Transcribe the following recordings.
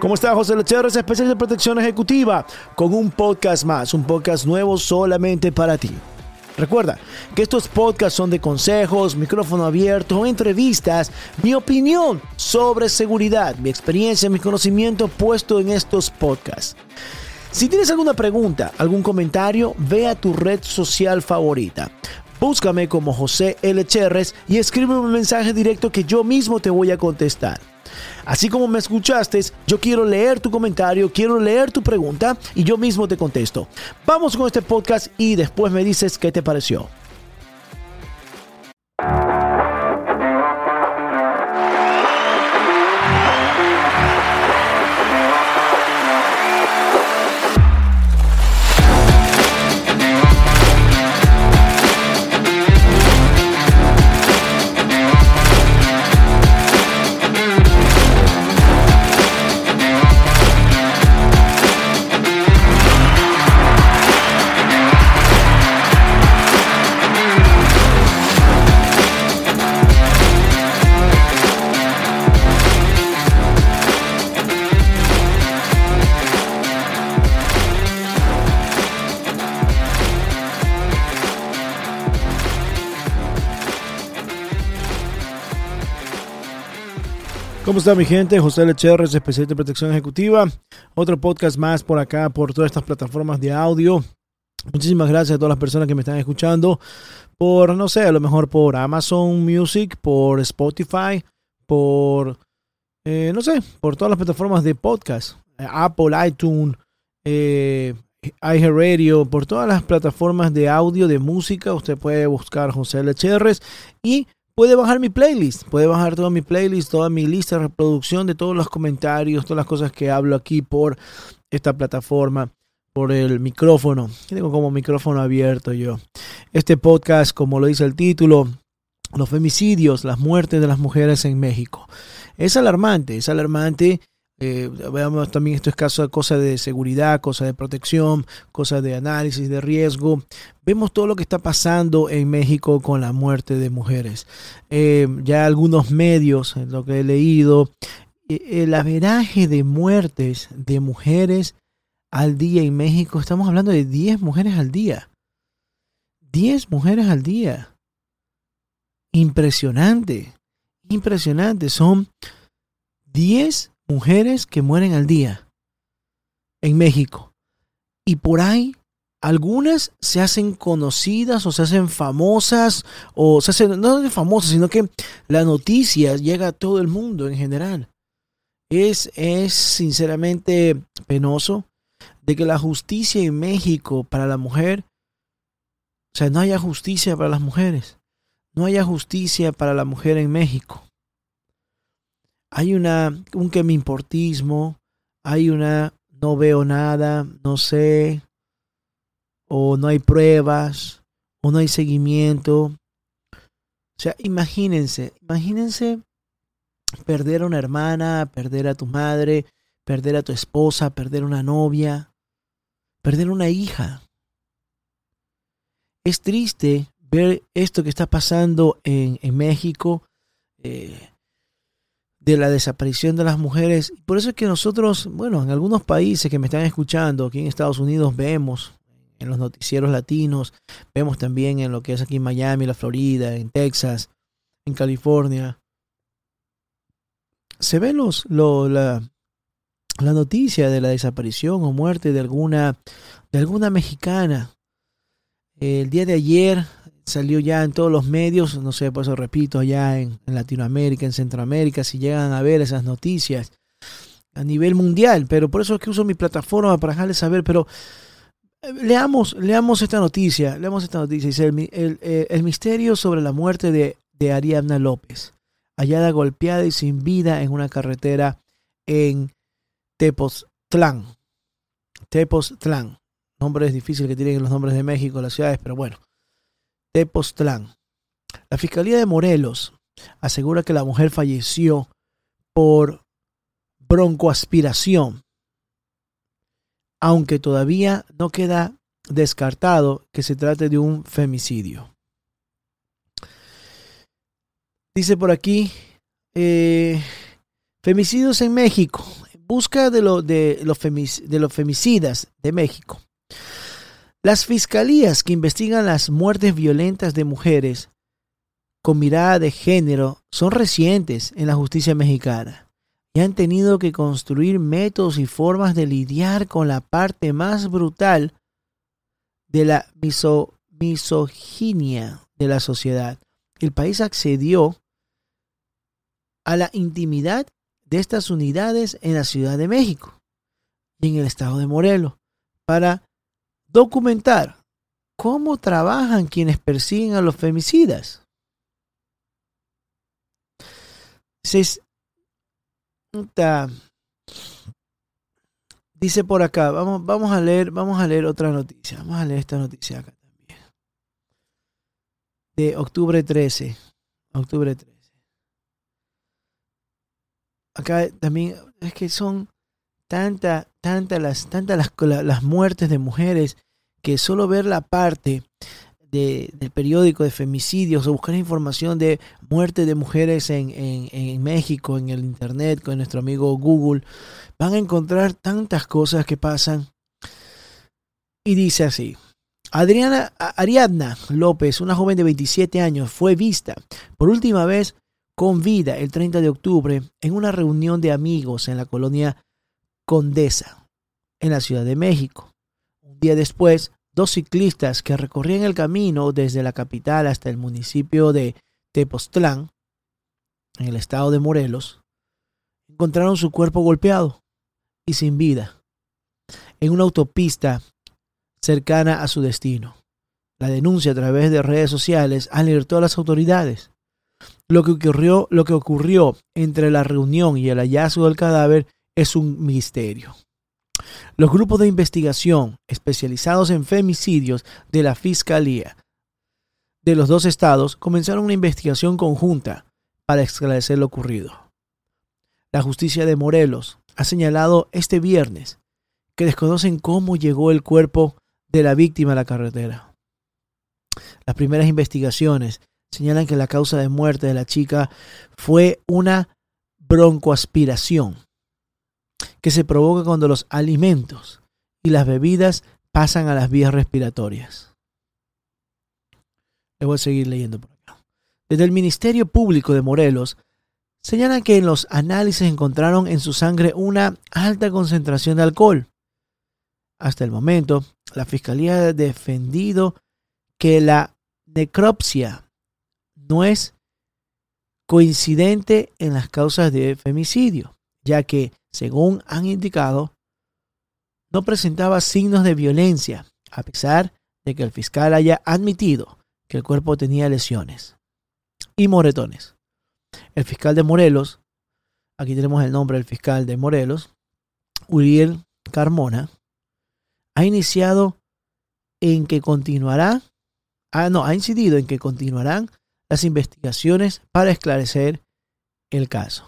¿Cómo está José Lecheres, especial de protección ejecutiva? Con un podcast más, un podcast nuevo solamente para ti. Recuerda que estos podcasts son de consejos, micrófono abierto, entrevistas, mi opinión sobre seguridad, mi experiencia, mi conocimiento puesto en estos podcasts. Si tienes alguna pregunta, algún comentario, ve a tu red social favorita. Búscame como José L. Cherres y escribe un mensaje directo que yo mismo te voy a contestar. Así como me escuchaste, yo quiero leer tu comentario, quiero leer tu pregunta y yo mismo te contesto. Vamos con este podcast y después me dices qué te pareció. ¿Cómo está mi gente? José Lecherres, especialista de protección ejecutiva. Otro podcast más por acá, por todas estas plataformas de audio. Muchísimas gracias a todas las personas que me están escuchando por, no sé, a lo mejor por Amazon Music, por Spotify, por, eh, no sé, por todas las plataformas de podcast. Apple, iTunes, eh, iHeartRadio, por todas las plataformas de audio, de música. Usted puede buscar José Lecherres y puede bajar mi playlist, puede bajar toda mi playlist, toda mi lista de reproducción de todos los comentarios, todas las cosas que hablo aquí por esta plataforma, por el micrófono. Tengo como micrófono abierto yo. Este podcast, como lo dice el título, los femicidios, las muertes de las mujeres en México. Es alarmante, es alarmante eh, veamos también esto es caso, cosa de seguridad, cosa de protección, cosa de análisis de riesgo. Vemos todo lo que está pasando en México con la muerte de mujeres. Eh, ya algunos medios, lo que he leído, eh, el averaje de muertes de mujeres al día en México, estamos hablando de 10 mujeres al día. 10 mujeres al día. Impresionante, impresionante. Son 10 mujeres que mueren al día en México. Y por ahí algunas se hacen conocidas o se hacen famosas o se hacen no famosas, sino que la noticia llega a todo el mundo en general. Es, es sinceramente penoso de que la justicia en México para la mujer, o sea, no haya justicia para las mujeres. No haya justicia para la mujer en México hay una, un que me importismo, hay una no veo nada, no sé, o no hay pruebas, o no hay seguimiento. O sea, imagínense, imagínense perder a una hermana, perder a tu madre, perder a tu esposa, perder una novia, perder una hija. Es triste ver esto que está pasando en, en México. Eh, de la desaparición de las mujeres. Por eso es que nosotros, bueno, en algunos países que me están escuchando, aquí en Estados Unidos vemos en los noticieros latinos, vemos también en lo que es aquí en Miami, la Florida, en Texas, en California. Se ve los, la, la noticia de la desaparición o muerte de alguna, de alguna mexicana. El día de ayer salió ya en todos los medios, no sé, por eso repito, allá en, Latinoamérica, en Centroamérica, si llegan a ver esas noticias a nivel mundial, pero por eso es que uso mi plataforma para dejarles saber, pero eh, leamos, leamos esta noticia, leamos esta noticia, dice eh, el misterio sobre la muerte de, de Ariadna López, hallada golpeada y sin vida en una carretera en Tepoztlán. Tepoztlán. Nombres difíciles que tienen los nombres de México, las ciudades, pero bueno. Tepoztlán. La Fiscalía de Morelos asegura que la mujer falleció por broncoaspiración, aunque todavía no queda descartado que se trate de un femicidio. Dice por aquí, eh, femicidios en México. busca de, lo, de, los de los femicidas de México. Las fiscalías que investigan las muertes violentas de mujeres con mirada de género son recientes en la justicia mexicana y han tenido que construir métodos y formas de lidiar con la parte más brutal de la misoginia de la sociedad. El país accedió a la intimidad de estas unidades en la Ciudad de México y en el estado de Morelos para documentar cómo trabajan quienes persiguen a los femicidas. dice por acá, vamos, vamos a leer, vamos a leer otra noticia. Vamos a leer esta noticia acá también. De octubre 13. Octubre 13 acá también es que son tantas tanta las, tantas las, las, muertes de mujeres que solo ver la parte de, del periódico de femicidios o buscar información de muerte de mujeres en, en, en, México, en el internet, con nuestro amigo Google, van a encontrar tantas cosas que pasan. Y dice así. Adriana Ariadna López, una joven de 27 años, fue vista por última vez con vida el 30 de octubre en una reunión de amigos en la colonia Condesa, en la Ciudad de México. Un día después, dos ciclistas que recorrían el camino desde la capital hasta el municipio de Tepoztlán, en el estado de Morelos, encontraron su cuerpo golpeado y sin vida en una autopista cercana a su destino. La denuncia a través de redes sociales alertó a las autoridades lo que ocurrió, lo que ocurrió entre la reunión y el hallazgo del cadáver es un misterio. Los grupos de investigación especializados en femicidios de la Fiscalía de los dos estados comenzaron una investigación conjunta para esclarecer lo ocurrido. La justicia de Morelos ha señalado este viernes que desconocen cómo llegó el cuerpo de la víctima a la carretera. Las primeras investigaciones señalan que la causa de muerte de la chica fue una broncoaspiración que se provoca cuando los alimentos y las bebidas pasan a las vías respiratorias. Le voy a seguir leyendo por acá. Desde el Ministerio Público de Morelos señalan que en los análisis encontraron en su sangre una alta concentración de alcohol. Hasta el momento, la Fiscalía ha defendido que la necropsia no es coincidente en las causas de femicidio, ya que, según han indicado, no presentaba signos de violencia, a pesar de que el fiscal haya admitido que el cuerpo tenía lesiones y moretones. El fiscal de Morelos, aquí tenemos el nombre del fiscal de Morelos, Uriel Carmona, ha iniciado en que continuará, ah, no, ha incidido en que continuarán las investigaciones para esclarecer el caso.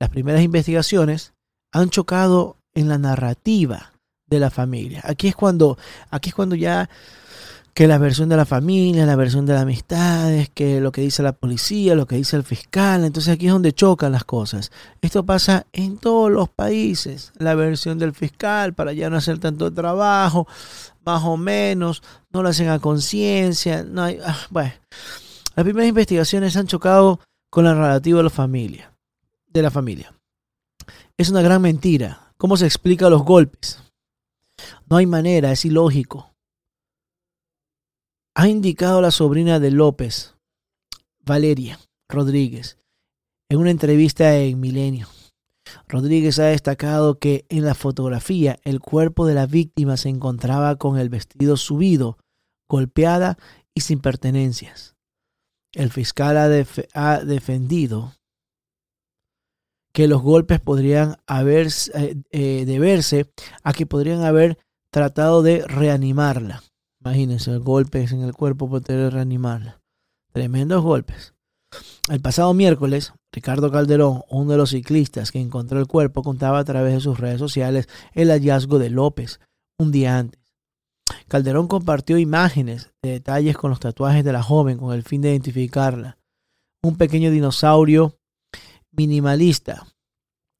Las primeras investigaciones han chocado en la narrativa de la familia. Aquí es cuando, aquí es cuando ya que la versión de la familia, la versión de las amistades, que lo que dice la policía, lo que dice el fiscal, entonces aquí es donde chocan las cosas. Esto pasa en todos los países, la versión del fiscal para ya no hacer tanto trabajo, más o menos, no lo hacen a conciencia, no hay, ah, bueno, las primeras investigaciones han chocado con la narrativa de la familia. De la familia. Es una gran mentira. ¿Cómo se explica los golpes? No hay manera, es ilógico. Ha indicado la sobrina de López, Valeria Rodríguez, en una entrevista en Milenio. Rodríguez ha destacado que en la fotografía el cuerpo de la víctima se encontraba con el vestido subido, golpeada y sin pertenencias. El fiscal ha, defendido que los golpes podrían haber, eh, eh, deberse a que podrían haber tratado de reanimarla. Imagínense, golpes en el cuerpo para poder reanimarla. Tremendos golpes. El pasado miércoles, Ricardo Calderón, uno de los ciclistas que encontró el cuerpo, contaba a través de sus redes sociales el hallazgo de López un día antes. Calderón compartió imágenes de detalles con los tatuajes de la joven con el fin de identificarla. Un pequeño dinosaurio minimalista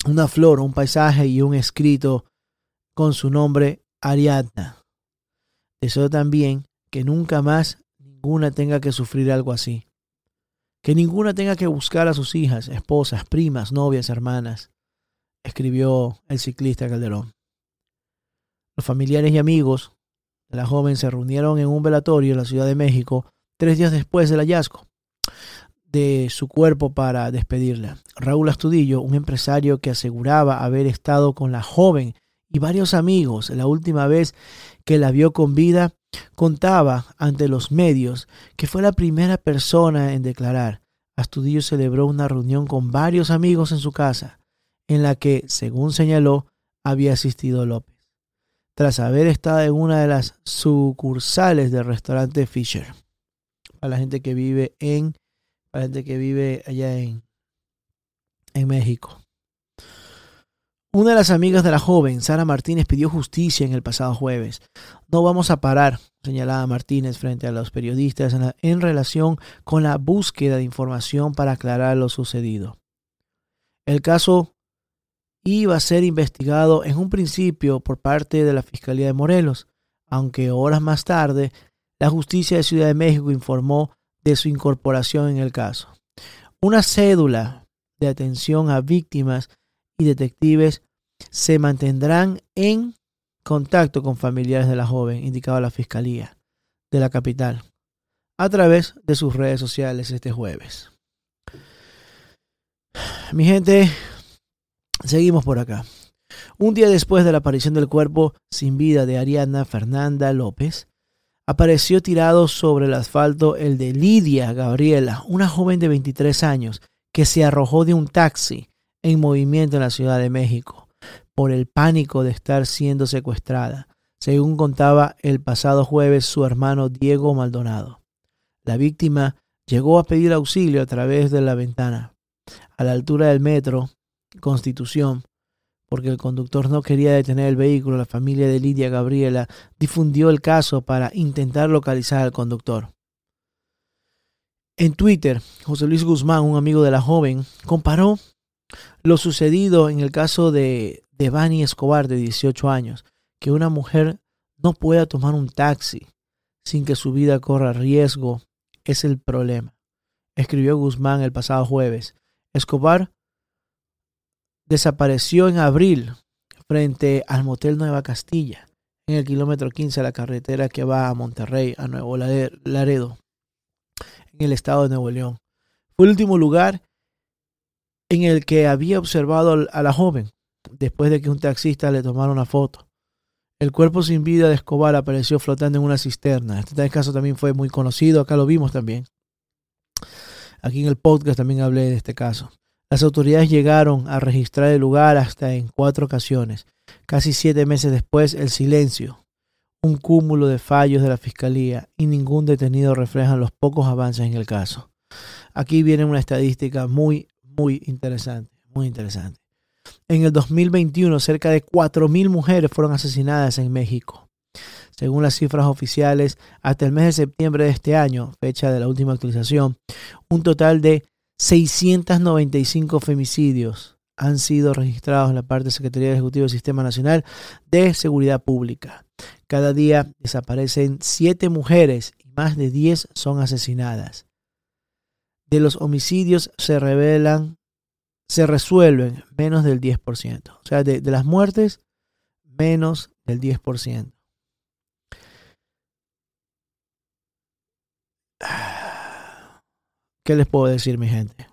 una flor, un paisaje y un escrito con su nombre Ariadna. Deseo también que nunca más ninguna tenga que sufrir algo así. Que ninguna tenga que buscar a sus hijas, esposas, primas, novias, hermanas, escribió el ciclista Calderón. Los familiares y amigos de la joven se reunieron en un velatorio en la Ciudad de México tres días después del hallazgo de su cuerpo para despedirla. Raúl Astudillo, un empresario que aseguraba haber estado con la joven y varios amigos la última vez que la vio con vida, contaba ante los medios que fue la primera persona en declarar. Astudillo celebró una reunión con varios amigos en su casa, en la que, según señaló, había asistido López, tras haber estado en una de las sucursales del restaurante Fisher. Para la gente que vive en para gente que vive allá en, en México. Una de las amigas de la joven, Sara Martínez, pidió justicia en el pasado jueves. No vamos a parar, señalaba Martínez frente a los periodistas en, en, relación con la búsqueda de información para aclarar lo sucedido. El caso iba a ser investigado en un principio por parte de la Fiscalía de Morelos, aunque horas más tarde la justicia de Ciudad de México informó de su incorporación en el caso. Una cédula de atención a víctimas y detectives se mantendrán en contacto con familiares de la joven, indicaba la Fiscalía de la capital, a través de sus redes sociales este jueves. Mi gente, seguimos por acá. Un día después de la aparición del cuerpo sin vida de Ariana Fernanda López, apareció tirado sobre el asfalto el de Lidia Gabriela, una joven de 23 años que se arrojó de un taxi en movimiento en la Ciudad de México por el pánico de estar siendo secuestrada, según contaba el pasado jueves su hermano Diego Maldonado. La víctima llegó a pedir auxilio a través de la ventana. A la altura del metro Constitución, porque el conductor no quería detener el vehículo, la familia de Lidia Gabriela difundió el caso para intentar localizar al conductor. En Twitter, José Luis Guzmán, un amigo de la joven, comparó lo sucedido en el caso de Devani Escobar, de 18 años, que una mujer no pueda tomar un taxi sin que su vida corra riesgo es el problema, escribió Guzmán el pasado jueves. Escobar desapareció en abril frente al Motel Nueva Castilla, en el kilómetro 15 de la carretera que va a Monterrey, a Nuevo Laredo, en el estado de Nuevo León. Fue el último lugar en el que había observado a la joven, después de que un taxista le tomara una foto. El cuerpo sin vida de Escobar apareció flotando en una cisterna. Este caso también fue muy conocido, acá lo vimos también. Aquí en el podcast también hablé de este caso. Las autoridades llegaron a registrar el lugar hasta en cuatro ocasiones. Casi siete meses después, el silencio, un cúmulo de fallos de la Fiscalía y ningún detenido reflejan los pocos avances en el caso. Aquí viene una estadística muy, muy interesante, muy interesante. En el 2021, cerca de 4.000 mujeres fueron asesinadas en México. Según las cifras oficiales, hasta el mes de septiembre de este año, fecha de la última actualización, un total de 695 femicidios han sido registrados en la parte de Secretaría Ejecutiva del Sistema Nacional de Seguridad Pública. Cada día desaparecen 7 mujeres y más de 10 son asesinadas. De los homicidios se revelan, se resuelven menos del 10%. O sea, de, las muertes, menos del 10%. ¿Qué les puedo decir, mi gente?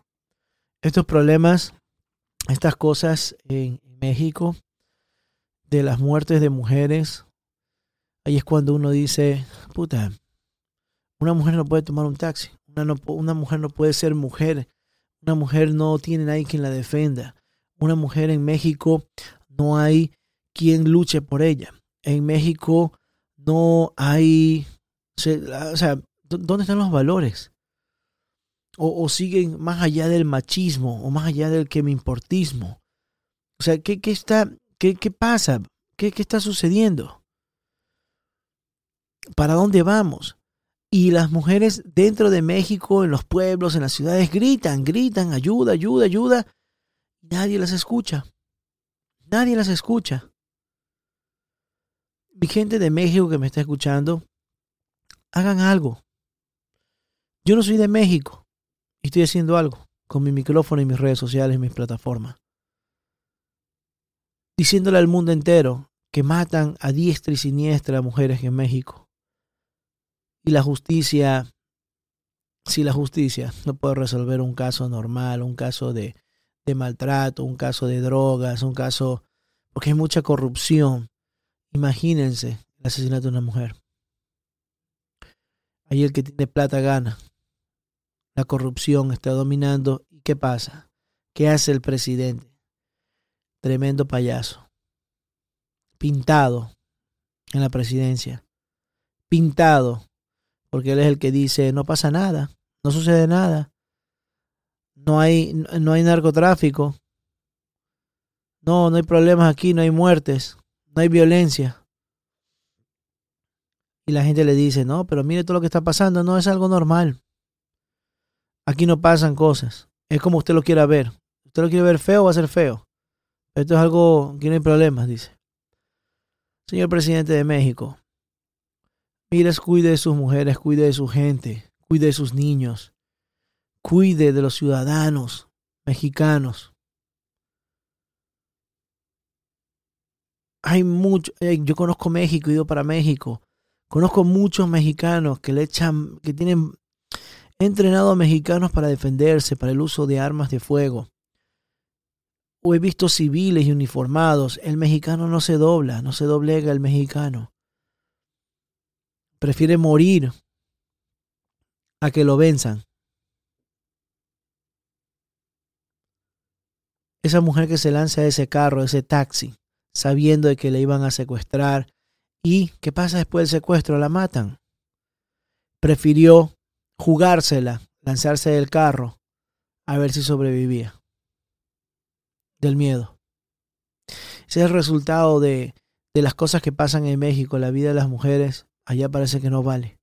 Estos problemas, estas cosas en México, de las muertes de mujeres, ahí es cuando uno dice, puta, una mujer no puede tomar un taxi, una, mujer no puede ser mujer, una mujer no tiene nadie quien la defenda, una mujer en México no hay quien luche por ella, en México no hay, o sea, ¿dónde están los valores? O, siguen más allá del machismo o más allá del que me importismo. O sea, ¿qué, qué está, qué, qué pasa? ¿Qué, ¿Qué está sucediendo? ¿Para dónde vamos? Y las mujeres dentro de México, en los pueblos, en las ciudades, gritan, gritan, ayuda, ayuda, ayuda. Nadie las escucha. Nadie las escucha. Mi gente de México que me está escuchando, hagan algo. Yo no soy de México y estoy haciendo algo con mi micrófono y mis redes sociales y mis plataformas. Diciéndole al mundo entero que matan a diestra y siniestra a mujeres en México. Y la justicia, si la justicia no puede resolver un caso normal, un caso de, de maltrato, un caso de drogas, un caso, porque hay mucha corrupción. Imagínense el asesinato de una mujer. Ahí el que tiene plata gana. La corrupción está dominando. ¿Y qué pasa? ¿Qué hace el presidente? Tremendo payaso. Pintado en la presidencia. Pintado. Porque él es el que dice, no pasa nada, no sucede nada. No hay, no hay narcotráfico. No, no hay problemas aquí, no hay muertes, no hay violencia. Y la gente le dice, no, pero mire todo lo que está pasando, no es algo normal. Aquí no pasan cosas. Es como usted lo quiera ver. Usted lo quiere ver feo, va a ser feo. Esto es algo que no hay problemas, dice. Señor presidente de México, mire, cuide de sus mujeres, cuide de su gente, cuide de sus niños, cuide de los ciudadanos mexicanos. Hay mucho, yo conozco México, he ido para México. Conozco muchos mexicanos que le echan, que tienen entrenado a mexicanos para defenderse, para el uso de armas de fuego. O he visto civiles y uniformados. El mexicano no se dobla, no se doblega el mexicano. Prefiere morir a que lo venzan. Esa mujer que se lanza a ese carro, ese taxi, sabiendo de que le iban a secuestrar. ¿Y qué pasa después del secuestro? La matan. Prefirió jugársela, lanzarse del carro, a ver si sobrevivía. Del miedo. Ese es el resultado de, de las cosas que pasan en México. La vida de las mujeres allá parece que no vale.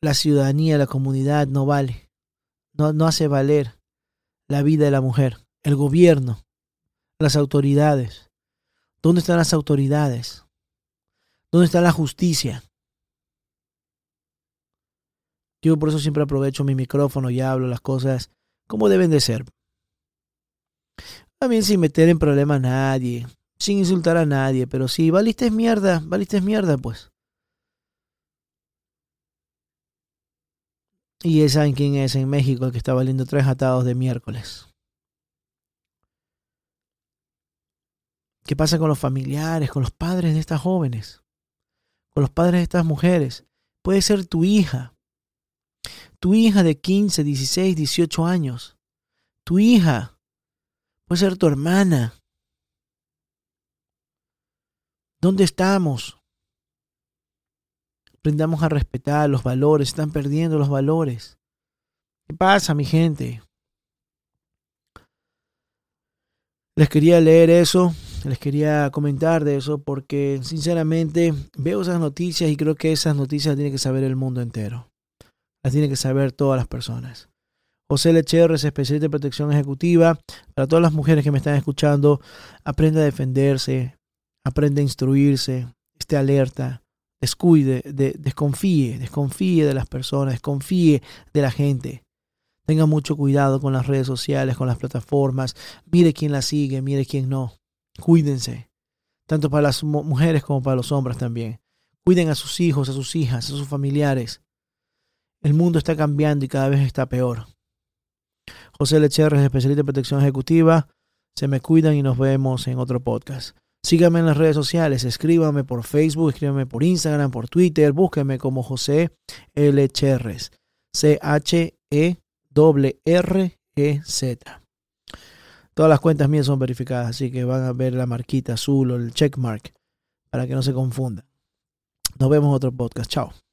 La ciudadanía, la comunidad no vale. No, no hace valer la vida de la mujer. El gobierno, las autoridades. ¿Dónde están las autoridades? ¿Dónde está la justicia? Yo por eso siempre aprovecho mi micrófono y hablo las cosas como deben de ser. También sin meter en problema a nadie, sin insultar a nadie, pero si valiste mierda, valiste mierda, pues. Y saben quién es en México el que está valiendo tres atados de miércoles. ¿Qué pasa con los familiares, con los padres de estas jóvenes? Con los padres de estas mujeres. Puede ser tu hija, tu hija de 15, 16, 18 años. Tu hija. Puede ser tu hermana. ¿Dónde estamos? Aprendamos a respetar los valores. Están perdiendo los valores. ¿Qué pasa, mi gente? Les quería leer eso, les quería comentar de eso porque sinceramente veo esas noticias y creo que esas noticias tiene que saber el mundo entero las tienen que saber todas las personas. José Lecher es especialista de protección ejecutiva. Para todas las mujeres que me están escuchando, aprende a defenderse, aprende a instruirse, esté alerta, descuide, desconfíe, desconfíe de las personas, desconfíe de la gente. Tenga mucho cuidado con las redes sociales, con las plataformas. Mire quién la sigue, mire quién no. Cuídense, tanto para las mujeres como para los hombres también. Cuiden a sus hijos, a sus hijas, a sus familiares. El mundo está cambiando y cada vez está peor. José Lecherres, especialista en protección ejecutiva. Se me cuidan y nos vemos en otro podcast. Síganme en las redes sociales, escríbanme por Facebook, escríbanme por Instagram, por Twitter, búsquenme como José L. Cherres. C-H-E-R-R-E-Z. Todas las cuentas mías son verificadas, así que van a ver la marquita azul o el checkmark para que no se confundan. Nos vemos en otro podcast. Chao.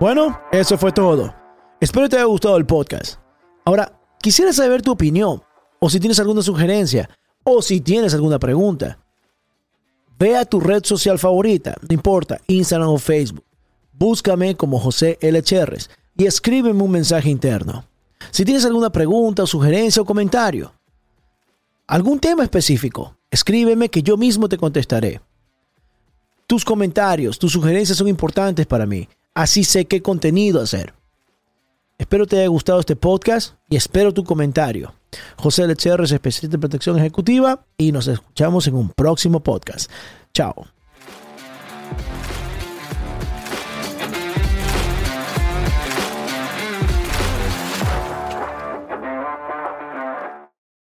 Bueno, eso fue todo. Espero te haya gustado el podcast. Ahora, quisiera saber tu opinión, o si tienes alguna sugerencia, o si tienes alguna pregunta. Ve a tu red social favorita, no importa, Instagram o Facebook. Búscame como José L. Cherres y escríbeme un mensaje interno. Si tienes alguna pregunta, sugerencia o comentario, algún tema específico, escríbeme que yo mismo te contestaré. Tus comentarios, tus sugerencias son importantes para mí. Así sé qué contenido hacer. Espero te haya gustado este podcast y espero tu comentario. José Lecherres, especialista en protección ejecutiva, y nos escuchamos en un próximo podcast. Chao.